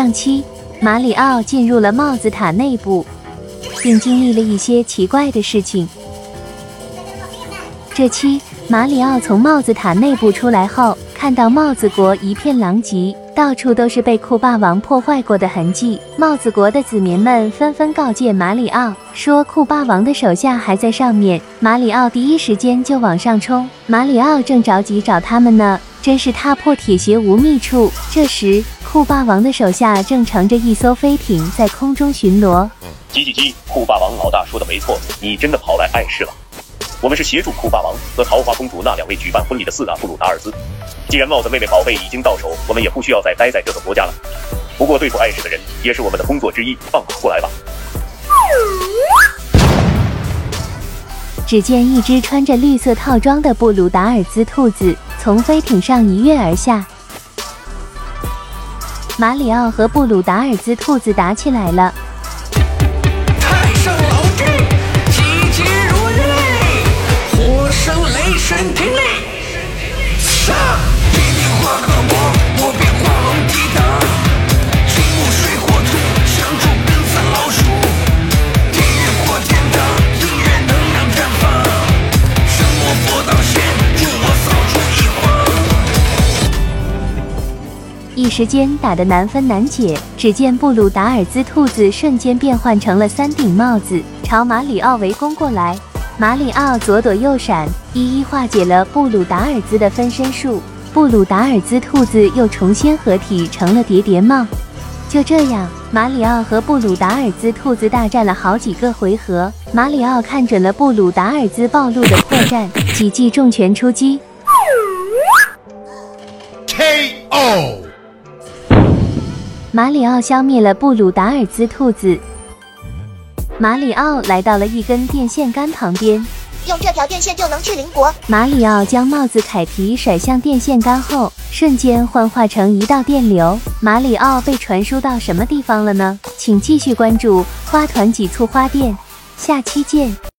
上期，马里奥进入了帽子塔内部，并经历了一些奇怪的事情。这期，马里奥从帽子塔内部出来后，看到帽子国一片狼藉，到处都是被酷霸王破坏过的痕迹。帽子国的子民们纷纷告诫马里奥，说酷霸王的手下还在上面。马里奥第一时间就往上冲，马里奥正着急找他们呢。真是踏破铁鞋无觅处。这时，酷霸王的手下正乘着一艘飞艇在空中巡逻。叽叽叽，酷霸王老大说的没错，你真的跑来碍事了。我们是协助酷霸王和桃花公主那两位举办婚礼的四大布鲁达尔兹。既然帽子妹妹宝贝已经到手，我们也不需要再待在这个国家了。不过对付碍事的人也是我们的工作之一，放马过来吧。只见一只穿着绿色套装的布鲁达尔兹兔子从飞艇上一跃而下，马里奥和布鲁达尔兹兔子打起来了。时间打得难分难解。只见布鲁达尔兹兔子瞬间变换成了三顶帽子，朝马里奥围攻过来。马里奥左躲右闪，一一化解了布鲁达尔兹的分身术。布鲁达尔兹兔子又重新合体成了叠叠帽。就这样，马里奥和布鲁达尔兹兔子大战了好几个回合。马里奥看准了布鲁达尔兹暴露的破绽，几记重拳出击。马里奥消灭了布鲁达尔兹兔子。马里奥来到了一根电线杆旁边，用这条电线就能去邻国。马里奥将帽子凯皮甩向电线杆后，瞬间幻化成一道电流。马里奥被传输到什么地方了呢？请继续关注花团几簇花店，下期见。